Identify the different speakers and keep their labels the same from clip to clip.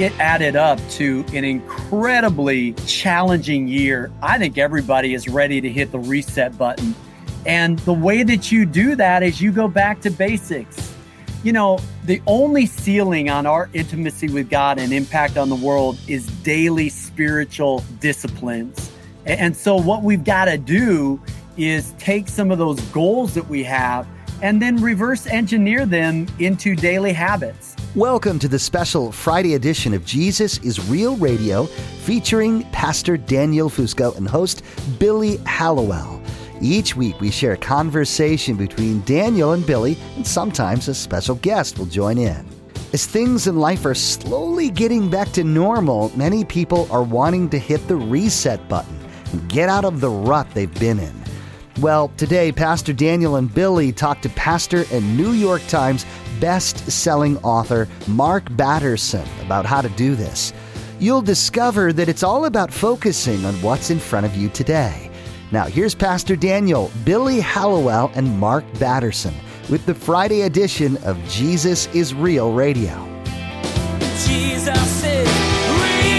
Speaker 1: it added up to an incredibly challenging year. I think everybody is ready to hit the reset button. And the way that you do that is you go back to basics. You know, the only ceiling on our intimacy with God and impact on the world is daily spiritual disciplines. And so, what we've got to do is take some of those goals that we have and then reverse engineer them into daily habits.
Speaker 2: Welcome to the special Friday edition of Jesus is Real Radio featuring Pastor Daniel Fusco and host Billy Hallowell. Each week we share a conversation between Daniel and Billy, and sometimes a special guest will join in. As things in life are slowly getting back to normal, many people are wanting to hit the reset button and get out of the rut they've been in. Well, today, Pastor Daniel and Billy talk to pastor and New York Times best-selling author Mark Batterson about how to do this. You'll discover that it's all about focusing on what's in front of you today. Now, here's Pastor Daniel, Billy Hallowell, and Mark Batterson with the Friday edition of Jesus is Real Radio.
Speaker 3: Jesus is real.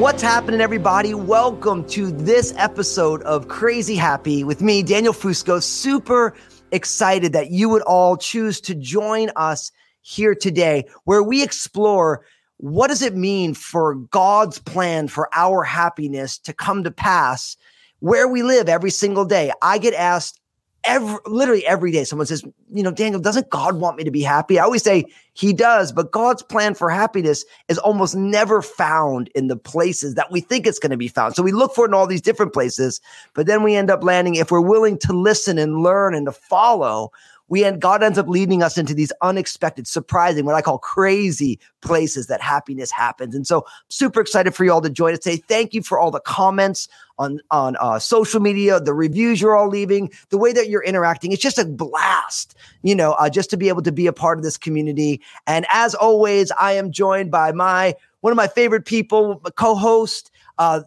Speaker 4: What's happening, everybody? Welcome to this episode of Crazy Happy with me, Daniel Fusco. Super excited that you would all choose to join us here today, where we explore what does it mean for God's plan for our happiness to come to pass where we live every single day. I get asked every literally every day someone says you know daniel doesn't god want me to be happy i always say he does but god's plan for happiness is almost never found in the places that we think it's going to be found so we look for it in all these different places but then we end up landing if we're willing to listen and learn and to follow we end god ends up leading us into these unexpected surprising what i call crazy places that happiness happens. And so super excited for you all to join us today. Thank you for all the comments on on uh, social media the reviews you're all leaving the way that you're interacting. It's just a blast you know uh, just to be able to be a part of this community. And as always i am joined by my one of my favorite people co-host uh,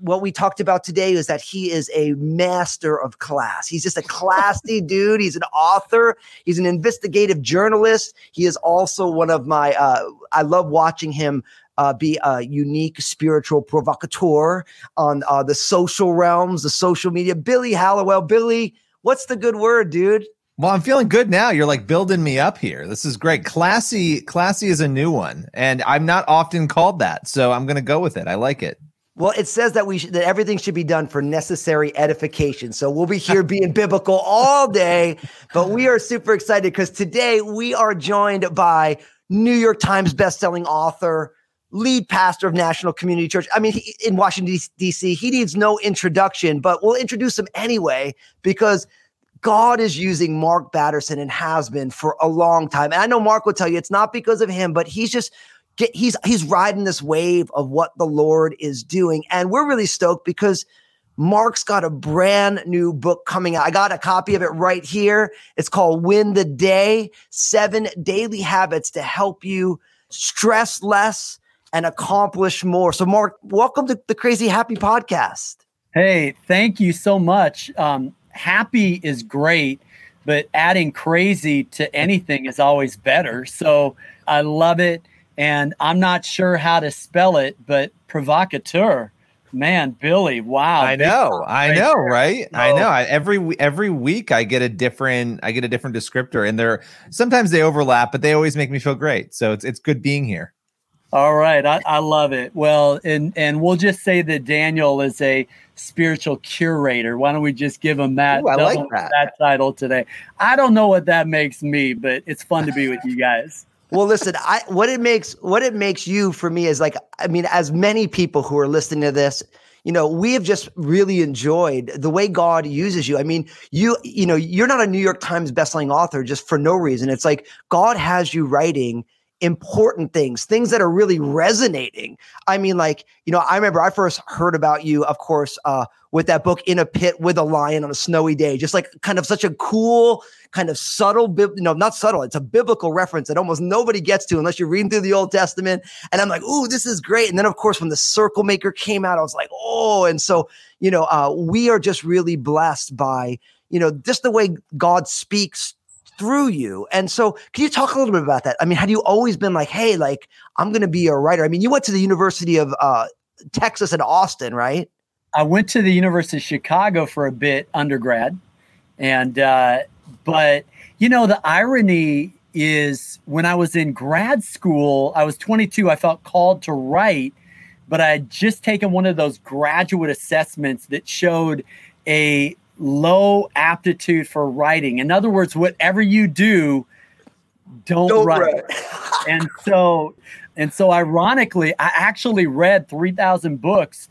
Speaker 4: what we talked about today is that he is a master of class. He's just a classy dude. He's an author. He's an investigative journalist. He is also one of my, uh, I love watching him uh, be a unique spiritual provocateur on uh, the social realms, the social media. Billy Hallowell. Billy, what's the good word, dude?
Speaker 5: Well, I'm feeling good now. You're like building me up here. This is great. Classy, classy is a new one, and I'm not often called that, so I'm going to go with it. I like it.
Speaker 4: Well, it says that we should, that everything should be done for necessary edification. So we'll be here being biblical all day, but we are super excited because today we are joined by New York Times bestselling author, lead pastor of National Community Church. I mean, he, in Washington D.C., he needs no introduction, but we'll introduce him anyway because God is using Mark Batterson and has been for a long time. And I know Mark will tell you it's not because of him, but he's just get he's he's riding this wave of what the Lord is doing. And we're really stoked because Mark's got a brand new book coming out. I got a copy of it right here. It's called Win the Day: Seven Daily Habits to Help You Stress Less and Accomplish More. So, Mark, welcome to the Crazy Happy Podcast.
Speaker 1: Hey, thank you so much. Um, happy is great, but adding crazy to anything is always better. So I love it. And I'm not sure how to spell it, but provocateur. Man, Billy, wow.
Speaker 5: I know, I know,
Speaker 1: there.
Speaker 5: right? I
Speaker 1: oh.
Speaker 5: know. I, every every week I get a different I get a different descriptor, and they're sometimes they overlap, but they always make me feel great. So it's it's good being here.
Speaker 1: All right, I, I love it. Well, and and we'll just say that Daniel is a spiritual curator. Why don't we just give him that,
Speaker 5: Ooh, I like
Speaker 1: double-
Speaker 5: that.
Speaker 1: title today? I don't know what that makes me, but it's fun to be with you guys.
Speaker 4: Well, listen, I what it makes what it makes you for me is like I mean, as many people who are listening to this, you know, we have just really enjoyed the way God uses you. I mean, you you know, you're not a New York Times bestselling author just for no reason. It's like God has you writing important things, things that are really resonating. I mean, like, you know, I remember I first heard about you, of course, uh, with that book in a pit with a lion on a snowy day, just like kind of such a cool, kind of subtle, bib- no, not subtle. It's a biblical reference that almost nobody gets to unless you're reading through the Old Testament. And I'm like, ooh, this is great. And then, of course, when the Circle Maker came out, I was like, oh, and so you know, uh, we are just really blessed by you know just the way God speaks through you. And so, can you talk a little bit about that? I mean, had you always been like, hey, like I'm going to be a writer? I mean, you went to the University of uh, Texas at Austin, right?
Speaker 1: I went to the University of Chicago for a bit undergrad, and uh, but you know the irony is when I was in grad school, I was 22. I felt called to write, but I had just taken one of those graduate assessments that showed a low aptitude for writing. In other words, whatever you do, don't,
Speaker 4: Don't
Speaker 1: write.
Speaker 4: write.
Speaker 1: and so, and so, ironically, I actually read three thousand books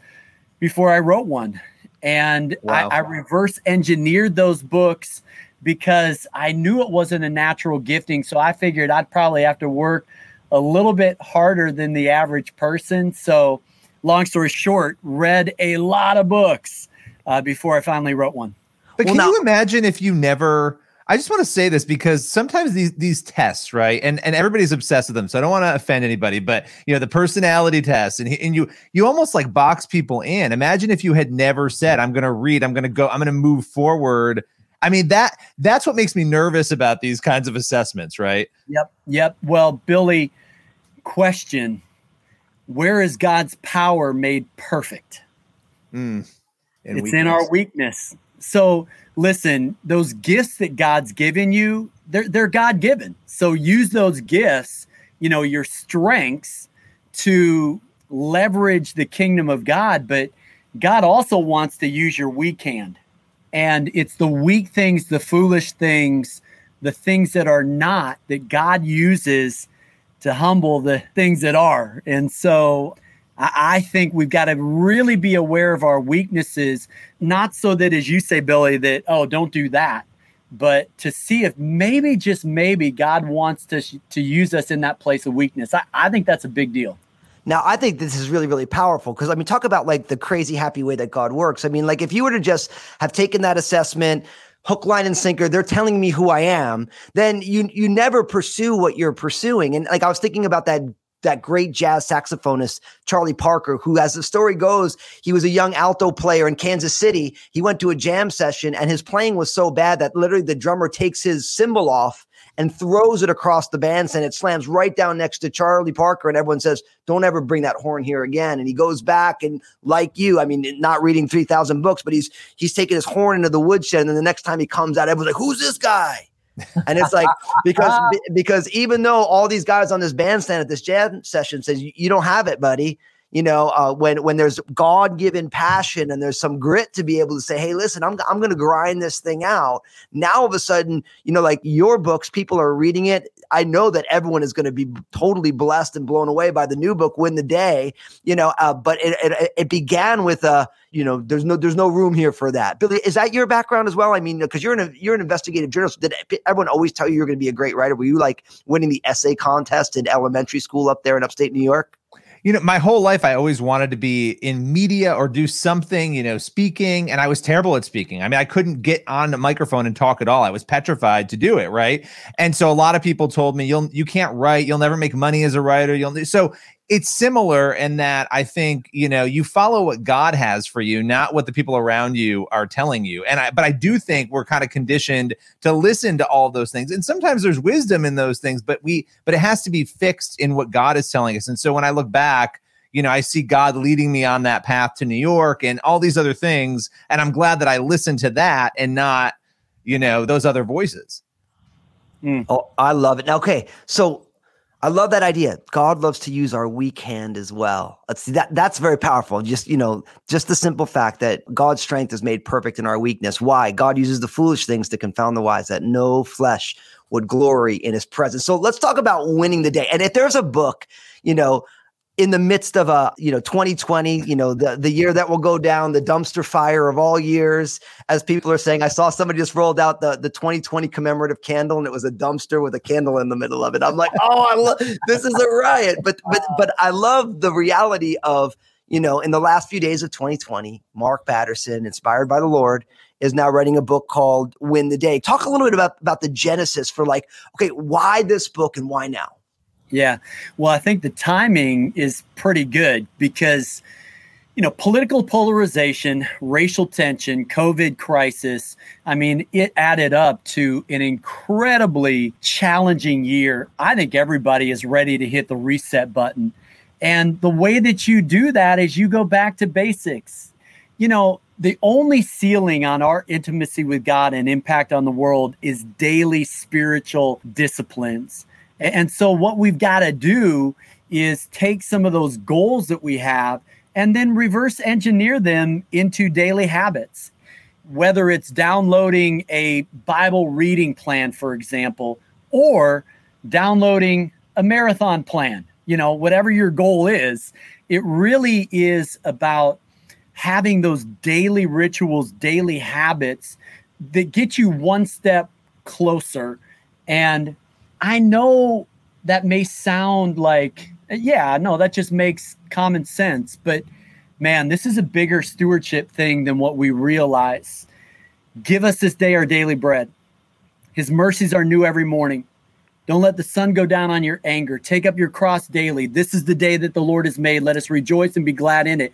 Speaker 1: before I wrote one, and
Speaker 5: Wow.
Speaker 1: I, I reverse engineered those books because I knew it wasn't a natural gifting. So I figured I'd probably have to work a little bit harder than the average person. So, long story short, read a lot of books uh, before I finally wrote one.
Speaker 5: But
Speaker 4: Well,
Speaker 5: can
Speaker 4: now-
Speaker 5: you imagine if you never? I just want to say this because sometimes these these tests, right? And and everybody's obsessed with them, so I don't want to offend anybody. But you know, the personality test, and he- and you you almost like box people in. Imagine if you had never said, "I'm going to read. I'm going to go. I'm going to move forward." I mean that that's what makes me nervous about these kinds of assessments, right?
Speaker 1: Yep. Yep. Well, Billy, question Where is God's power made perfect?
Speaker 5: Mm.
Speaker 1: It's in our weakness. So listen, those gifts that God's given you, they're they're God given. So use those gifts, you know, your strengths to leverage the kingdom of God, but God also wants to use your weak hand. And it's the weak things, the foolish things, the things that are not that God uses to humble the things that are. And so I, I think we've got to really be aware of our weaknesses, not so that, as you say, Billy, that, oh, don't do that, but to see if maybe, just maybe, God wants to, to use us in that place of weakness. I, I think that's a big deal.
Speaker 4: Now, I think this is really, really powerful because I mean, talk about like the crazy happy way that God works. I mean, like if you were to just have taken that assessment, hook, line, and sinker, they're telling me who I am, then you you never pursue what you're pursuing. And like I was thinking about that that great jazz saxophonist Charlie Parker, who, as the story goes, he was a young alto player in Kansas City. He went to a jam session, and his playing was so bad that literally the drummer takes his cymbal off and throws it across the bandstand. It slams right down next to Charlie Parker, and everyone says, "Don't ever bring that horn here again." And he goes back and, like you, I mean, not reading three thousand books, but he's he's taking his horn into the woodshed, and then the next time he comes out, everyone's like, "Who's this guy?" And it's like because because even though all these guys on this bandstand at this jam session says you, you don't have it, buddy. You know, uh, when when there's God given passion and there's some grit to be able to say, "Hey, listen, I'm I'm going to grind this thing out." Now, all of a sudden, you know, like your books, people are reading it. I know that everyone is going to be totally blessed and blown away by the new book, "Win the Day." You know, uh, but it, it it began with a you know, there's no there's no room here for that. Billy, is that your background as well? I mean, because you're an you're an investigative journalist. Did everyone always tell you you're going to be a great writer? Were you like winning the essay contest in elementary school up there in upstate New York?
Speaker 5: You know, my whole life I always wanted to be in media or do something, you know, speaking, and I was terrible at speaking. I mean, I couldn't get on the microphone and talk at all. I was petrified to do it, right? And so a lot of people told me, "You'll you can't write. You'll never make money as a writer." You'll so it's similar in that I think you know you follow what God has for you, not what the people around you are telling you. And I, but I do think we're kind of conditioned to listen to all those things, and sometimes there's wisdom in those things, but we, but it has to be fixed in what God is telling us. And so when I look back, you know, I see God leading me on that path to New York and all these other things, and I'm glad that I listened to that and not, you know, those other voices. Hmm.
Speaker 4: Oh, I love it. Now, okay, so I love that idea. God loves to use our weak hand as well. Let's see that that's very powerful. Just you know, just the simple fact that God's strength is made perfect in our weakness. Why? God uses the foolish things to confound the wise, that no flesh would glory in his presence. So let's talk about winning the day. And if there's a book, you know, in the midst of a you know 2020 you know the the year that will go down the dumpster fire of all years as people are saying i saw somebody just rolled out the the 2020 commemorative candle and it was a dumpster with a candle in the middle of it. I'm like oh i love this is a riot. But but but i love the reality of you know in the last few days of 2020 mark batterson inspired by the lord is now writing a book called win the day. Talk a little bit about about the genesis for like okay why this book and why now
Speaker 1: yeah. Well, I think the timing is pretty good because, you know, political polarization, racial tension, COVID crisis, I mean, it added up to an incredibly challenging year. I think everybody is ready to hit the reset button. And the way that you do that is you go back to basics. You know, the only ceiling on our intimacy with God and impact on the world is daily spiritual disciplines. And so, what we've got to do is take some of those goals that we have and then reverse engineer them into daily habits. Whether it's downloading a Bible reading plan, for example, or downloading a marathon plan, you know, whatever your goal is, it really is about having those daily rituals, daily habits that get you one step closer and I know that may sound like, yeah, no, that just makes common sense. But man, this is a bigger stewardship thing than what we realize. Give us this day our daily bread. His mercies are new every morning. Don't let the sun go down on your anger. Take up your cross daily. This is the day that the Lord has made. Let us rejoice and be glad in it.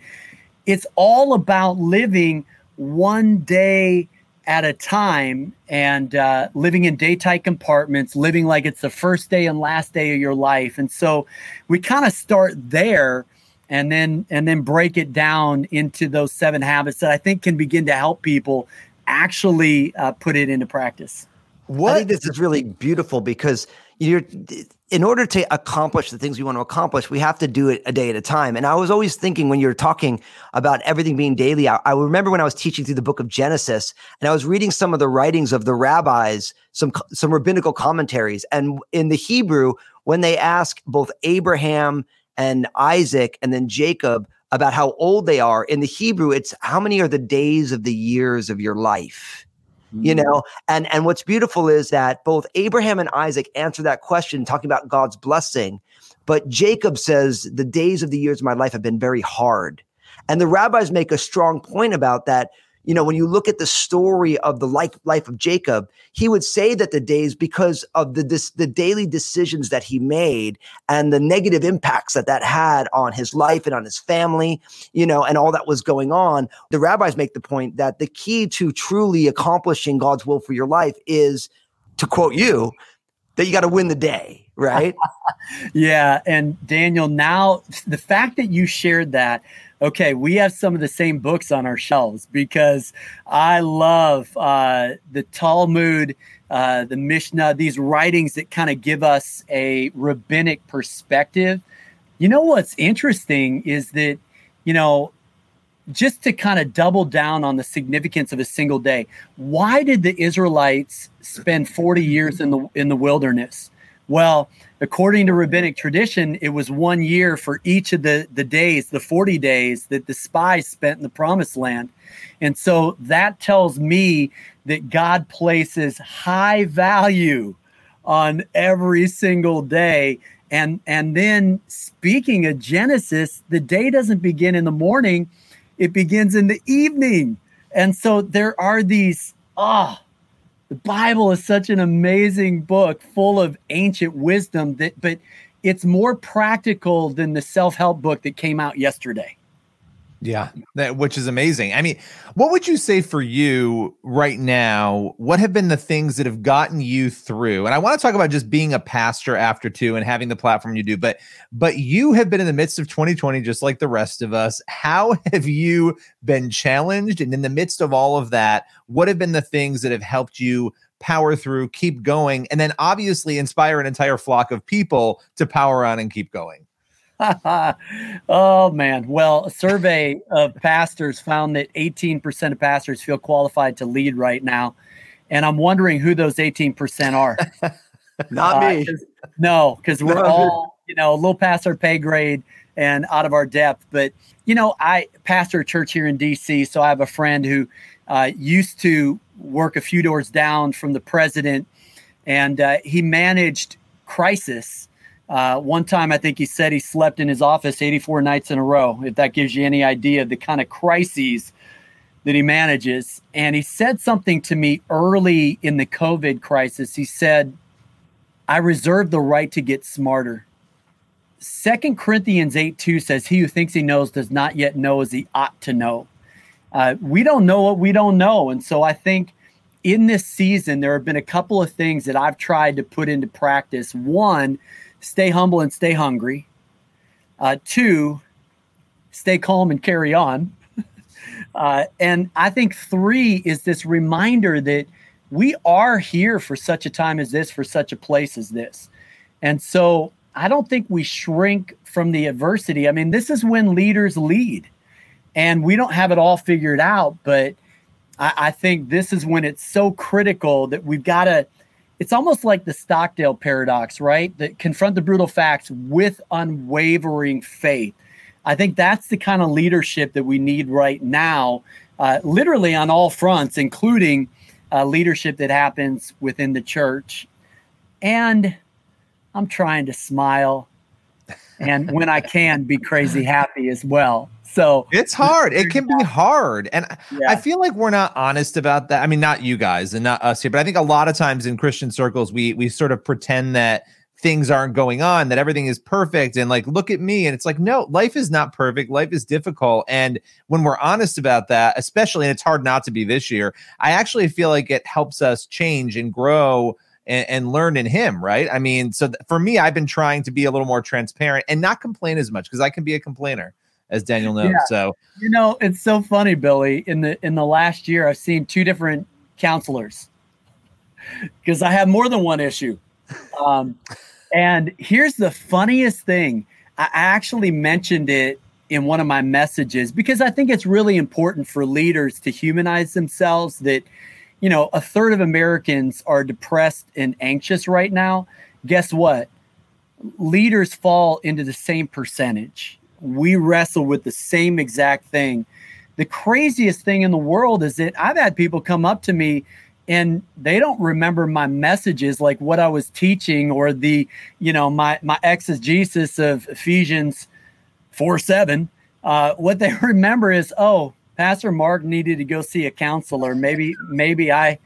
Speaker 1: It's all about living one day at a time and uh, living in day tight compartments, living like it's the first day and last day of your life. And so we kind of start there and then and then break it down into those seven habits that I think can begin to help people actually uh, put it into practice.
Speaker 4: What? I think this is really beautiful because you're in order to accomplish the things we want to accomplish, we have to do it a day at a time. And I was always thinking when you're talking about everything being daily, I, I, remember when I was teaching through the book of Genesis and I was reading some of the writings of the rabbis, some some rabbinical commentaries. And in the Hebrew, when they ask both Abraham and Isaac and then Jacob about how old they are, in the Hebrew, it's how many are the days of the years of your life? You mm. know and and what's beautiful is that both abraham and isaac answer that question talking about god's blessing but jacob says the days of the years of my life have been very hard and the rabbis make a strong point about that you know, when you look at the story of the life, life of Jacob, he would say that the days, because of the, this, the daily decisions that he made and the negative impacts that that had on his life and on his family, you know, and all that was going on, the rabbis make the point that the key to truly accomplishing God's will for your life is, to quote you, that you got to win the day, right?
Speaker 1: yeah. And Daniel, now the fact that you shared that, okay, we have some of the same books on our shelves because I love uh, the Talmud, uh, the Mishnah, these writings that kind of give us a rabbinic perspective. You know what's interesting is that, you know, just to kind of double down on the significance of a single day, why did the Israelites spend 40 years in the in the wilderness? Well, according to rabbinic tradition, it was one year for each of the, the days, the 40 days that the spies spent in the promised land. And so that tells me that God places high value on every single day. And, and then speaking of Genesis, the day doesn't begin in the morning, it begins in the evening. And so there are these, ah, oh, the Bible is such an amazing book full of ancient wisdom that but it's more practical than the self-help book that came out yesterday.
Speaker 5: Yeah, that which is amazing. I mean, what would you say for you right now? What have been the things that have gotten you through? And I want to talk about just being a pastor after two and having the platform you do, but but you have been in the midst of 2020 just like the rest of us. How have you been challenged and in the midst of all of that, what have been the things that have helped you power through, keep going, and then obviously inspire an entire flock of people to power on and keep going?
Speaker 1: oh man. Well, a survey of pastors found that 18% of pastors feel qualified to lead right now. And I'm wondering who those 18% are.
Speaker 4: Not uh, me.
Speaker 1: Cause, no, because we're all, you know, a little past our pay grade. and out of our depth. But you know, I pastor a church here in DC, so I have a friend who uh, used to work a few doors down from the president, and uh, he managed crisis. Uh, one time, I think he said he slept in his office 84 nights in a row. If that gives you any idea of the kind of crises that he manages. And he said something to me early in the COVID crisis. He said, I reserve the right to get smarter. Second Corinthians 8 2 says, He who thinks he knows does not yet know as he ought to know. Uh, we don't know what we don't know. And so I think in this season, there have been a couple of things that I've tried to put into practice. One, stay humble and stay hungry. Uh, two, stay calm and carry on. Uh, and I think three is this reminder that we are here for such a time as this, for such a place as this. And so I don't think we shrink from the adversity. I mean, this is when leaders lead, and we don't have it all figured out, but I, I think this is when it's so critical that we've got to. It's almost like the Stockdale paradox, right? That confront the brutal facts with unwavering faith I think that's the kind of leadership that we need right now, uh, literally on all fronts, including uh, leadership that happens within the church. And I'm trying to smile and when I can be crazy happy as well. So
Speaker 5: it's hard. It can be hard. And yeah. I feel like we're not honest about that. I mean, not you guys and not us here, but I think a lot of times in Christian circles, we we sort of pretend that things aren't going on, that everything is perfect, and like, look at me. And it's like, no, life is not perfect. Life is difficult. And when we're honest about that, especially, and it's hard not to be this year, I actually feel like it helps us change and grow and, and learn in Him, right? I mean, so th- for me, I've been trying to be a little more transparent and not complain as much because I can be a complainer as Daniel knows. Yeah. So
Speaker 1: you know, it's so funny, Billy. In the in the last year, I've seen two different counselors because I have more than one issue. Um, and here's the funniest thing I actually mentioned it in one of my messages because I think it's really important for leaders to humanize themselves that, you know, a third of Americans are depressed and anxious right now. Guess what? Leaders fall into the same percentage. We wrestle with the same exact thing. The craziest thing in the world is that I've had people come up to me and they don't remember my messages like what I was teaching or the you know my my exegesis of Ephesians 4 7 uh, what they remember is oh Pastor Mark needed to go see a counselor maybe maybe I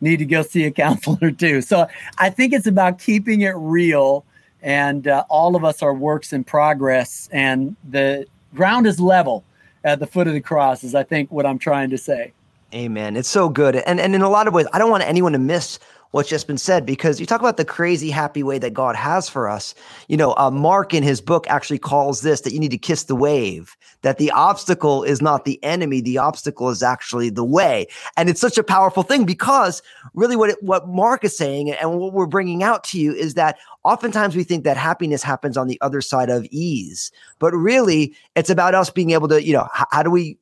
Speaker 1: need to go see a counselor too so I think it's about keeping it real and uh, all of us are works in progress and the ground is level at the foot of the cross is I think what I'm trying to say
Speaker 4: Amen. It's so good. And and in a lot of ways, I don't want anyone to miss what's just been said because you talk about the crazy happy way that God has for us. You know, uh, Mark in his book actually calls this that you need to kiss the wave, that the obstacle is not the enemy, the obstacle is actually the way. And it's such a powerful thing because really what it, what Mark is saying and what we're bringing out to you is that oftentimes we think that happiness happens on the other side of ease, but really it's about us being able to, you know, how do we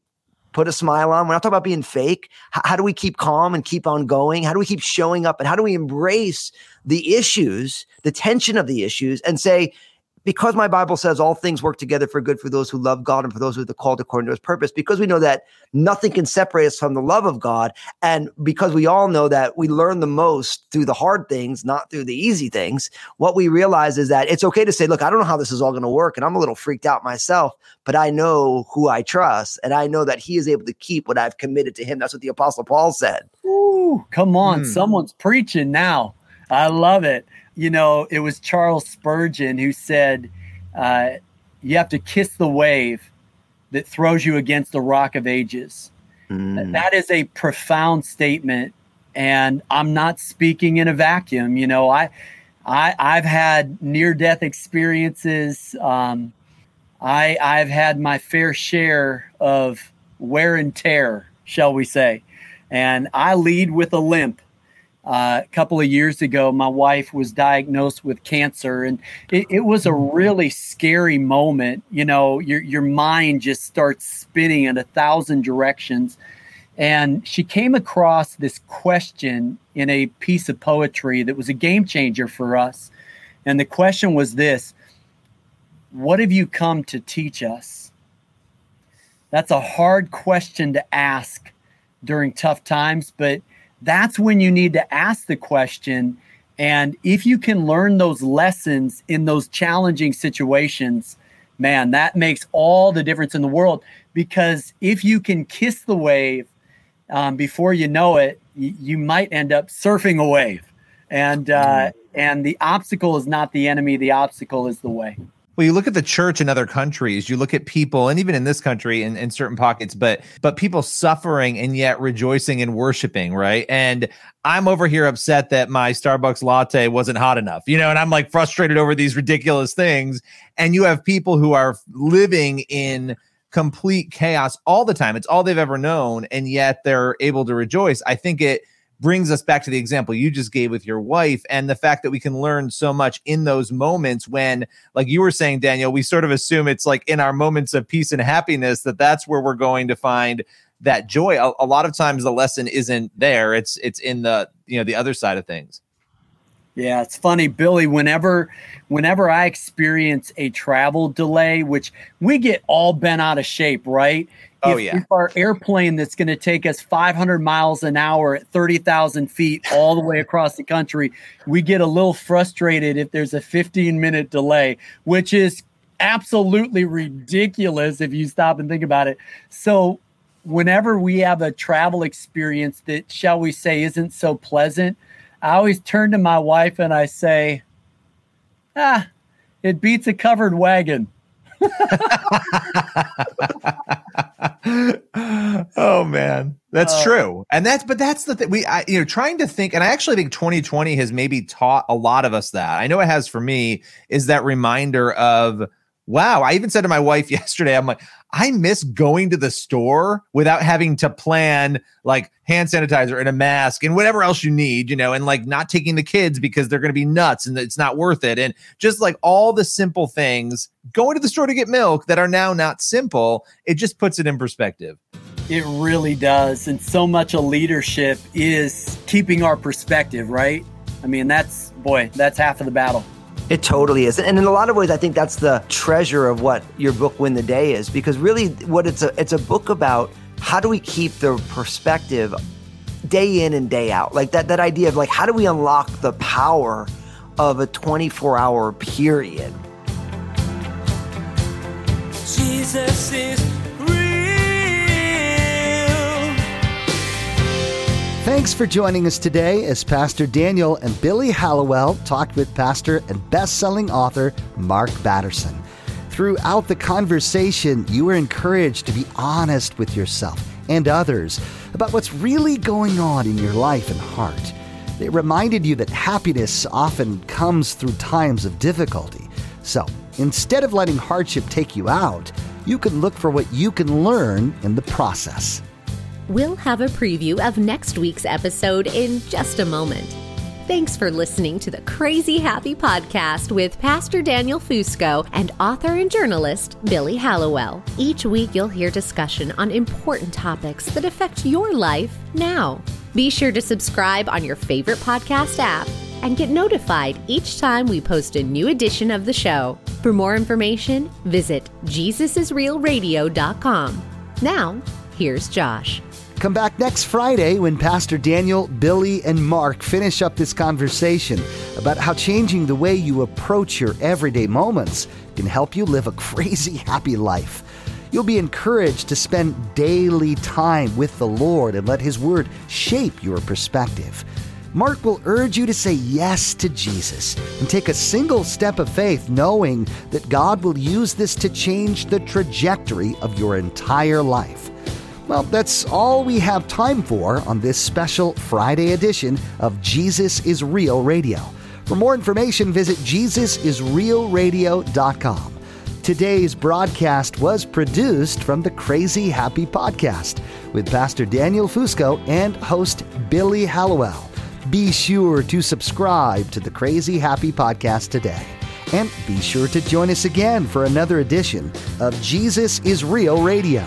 Speaker 4: put a smile on. We're not talking about being fake. H- how do we keep calm and keep on going? How do we keep showing up? And how do we embrace the issues, the tension of the issues, and say, because my Bible says all things work together for good for those who love God and for those who are called according to his purpose, because we know that nothing can separate us from the love of God. And because we all know that we learn the most through the hard things, not through the easy things, what we realize is that it's okay to say, look, I don't know how this is all going to work. And I'm a little freaked out myself, but I know who I trust. And I know that he is able to keep what I've committed to him. That's what the Apostle Paul said.
Speaker 1: Ooh, come on. Mm. Someone's preaching now. I love it you know, it was Charles Spurgeon who said, uh, you have to kiss the wave that throws you against the rock of ages. Mm. That is a profound statement. And I'm not speaking in a vacuum. You know, I, I, I've had near death experiences. Um, I, I've had my fair share of wear and tear, shall we say. And I lead with a limp uh, a couple of years ago, my wife was diagnosed with cancer, and it, it, was a really scary moment. You know, your your mind just starts spinning in a thousand directions. And she came across this question in a piece of poetry that was a game changer for us. And the question was this What have you come to teach us? That's a hard question to ask during tough times, but that's when you need to ask the question. And if you can learn those lessons in those challenging situations, man, that makes all the difference in the world. Because if you can kiss the wave um, before you know it, y- you might end up surfing a wave. And uh, and the obstacle is not the enemy; the obstacle is the way.
Speaker 5: Well, you look at the church in other countries, you look at people, and even in this country in, in certain pockets, but but people suffering and yet rejoicing and worshiping, right? And I'm over here upset that my Starbucks latte wasn't hot enough, you know, and I'm like frustrated over these ridiculous things. And you have people who are living in complete chaos all the time. It's all they've ever known, and yet they're able to rejoice. I think it brings us back to the example you just gave with your wife and the fact that we can learn so much in those moments when like you were saying Daniel we sort of assume it's like in our moments of peace and happiness that that's where we're going to find that joy a, a lot of times the lesson isn't there it's it's in the you know the other side of things
Speaker 1: Yeah, it's funny, Billy. Whenever, whenever I experience a travel delay, which we get all bent out of shape, right?
Speaker 5: Oh,
Speaker 1: if,
Speaker 5: yeah.
Speaker 1: if our airplane that's going to take us 500 miles an hour at 30,000 feet all the way across the country, we get a little frustrated if there's a 15 minute delay, which is absolutely ridiculous if you stop and think about it. So, whenever we have a travel experience that, shall we say, isn't so pleasant, I always turn to my wife and I say, ah, it beats a covered wagon.
Speaker 5: oh man. That's
Speaker 1: Uh,
Speaker 5: true. And that's but that's the thing we I, you know trying to think and i actually think 2020 has maybe taught a lot of us that. I know it has for me is that reminder of wow i even said to my wife yesterday i'm like i miss going to the store without having to plan like hand sanitizer and a mask and whatever else you need you know and like not taking the kids because they're going to be nuts and it's not worth it and just like all the simple things going to the store to get milk that are now not simple it just puts it in perspective
Speaker 1: It really does. And so much of leadership is keeping our perspective, right? I mean, that's, boy, that's half of the battle.
Speaker 4: It totally is. And in a lot of ways, I think that's the treasure of what your book Win the Day is because really what it's a it's a book about how do we keep the perspective day in and day out. Like that that idea of like how do we unlock the power of a 24-hour period.
Speaker 3: Jesus is
Speaker 2: Thanks for joining us today as Pastor Daniel and Billy Hallowell talked with pastor and best-selling author Mark Batterson. Throughout the conversation, you were encouraged to be honest with yourself and others about what's really going on in your life and heart. They reminded you that happiness often comes through times of difficulty. So, instead of letting hardship take you out, you can look for what you can learn in the process.
Speaker 6: We'll have a preview of next week's episode in just a moment. Thanks for listening to the Crazy Happy Podcast with Pastor Daniel Fusco and author and journalist Billy Hallowell. Each week, you'll hear discussion on important topics that affect your life now. Be sure to subscribe on your favorite podcast app and get notified each time we post a new edition of the show. For more information, visit JesusIsRealRadio.com. Now, here's Josh.
Speaker 2: Come back next Friday when Pastor Daniel, Billy, and Mark finish up this conversation about how changing the way you approach your everyday moments can help you live a crazy happy life. You'll be encouraged to spend daily time with the Lord and let His Word shape your perspective. Mark will urge you to say yes to Jesus and take a single step of faith, knowing that God will use this to change the trajectory of your entire life. Well, that's all we have time for on this special Friday edition of Jesus is Real Radio. For more information, visit JesusIsRealRadio.com. Today's broadcast was produced from the Crazy Happy Podcast with Pastor Daniel Fusco and host Billy Hallowell. Be sure to subscribe to the Crazy Happy Podcast today. And be sure to join us again for another edition of Jesus is Real Radio.